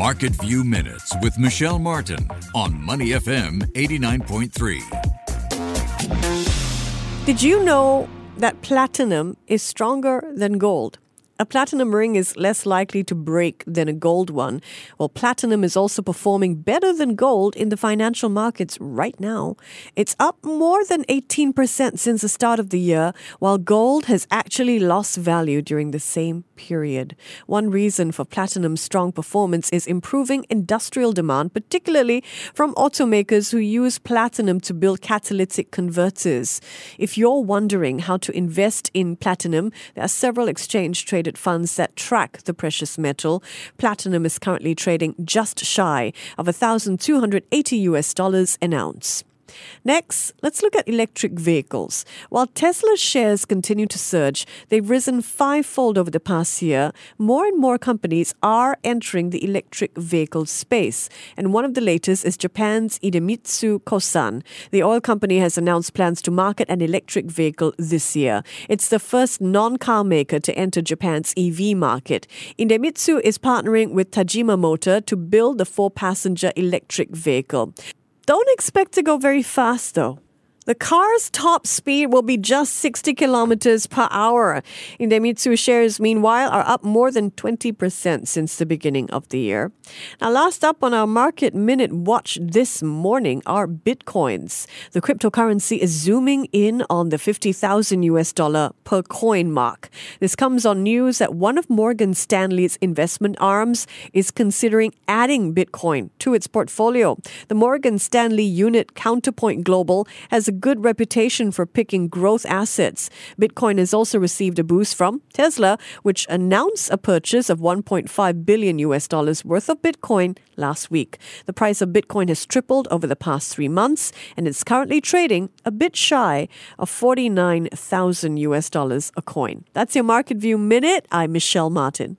Market View Minutes with Michelle Martin on Money FM 89.3. Did you know that platinum is stronger than gold? A platinum ring is less likely to break than a gold one. Well, platinum is also performing better than gold in the financial markets right now. It's up more than 18% since the start of the year, while gold has actually lost value during the same period. One reason for platinum's strong performance is improving industrial demand, particularly from automakers who use platinum to build catalytic converters. If you're wondering how to invest in platinum, there are several exchange traded funds that track the precious metal. Platinum is currently trading just shy of 1,280 US dollars an ounce. Next, let's look at electric vehicles. While Tesla's shares continue to surge, they've risen fivefold over the past year. More and more companies are entering the electric vehicle space, and one of the latest is Japan's Idemitsu Kosan. The oil company has announced plans to market an electric vehicle this year. It's the first non-car maker to enter Japan's EV market. Idemitsu is partnering with Tajima Motor to build the four-passenger electric vehicle. Don't expect to go very fast though. The car's top speed will be just 60 kilometers per hour. Idemitsu shares, meanwhile, are up more than 20% since the beginning of the year. Now, last up on our market minute watch this morning are bitcoins. The cryptocurrency is zooming in on the 50,000 US dollar per coin mark. This comes on news that one of Morgan Stanley's investment arms is considering adding Bitcoin to its portfolio. The Morgan Stanley unit Counterpoint Global has a good reputation for picking growth assets. Bitcoin has also received a boost from Tesla, which announced a purchase of 1.5 billion US dollars worth of Bitcoin last week. The price of Bitcoin has tripled over the past three months and it's currently trading a bit shy of 49,000 US dollars a coin. That's your Market View Minute. I'm Michelle Martin.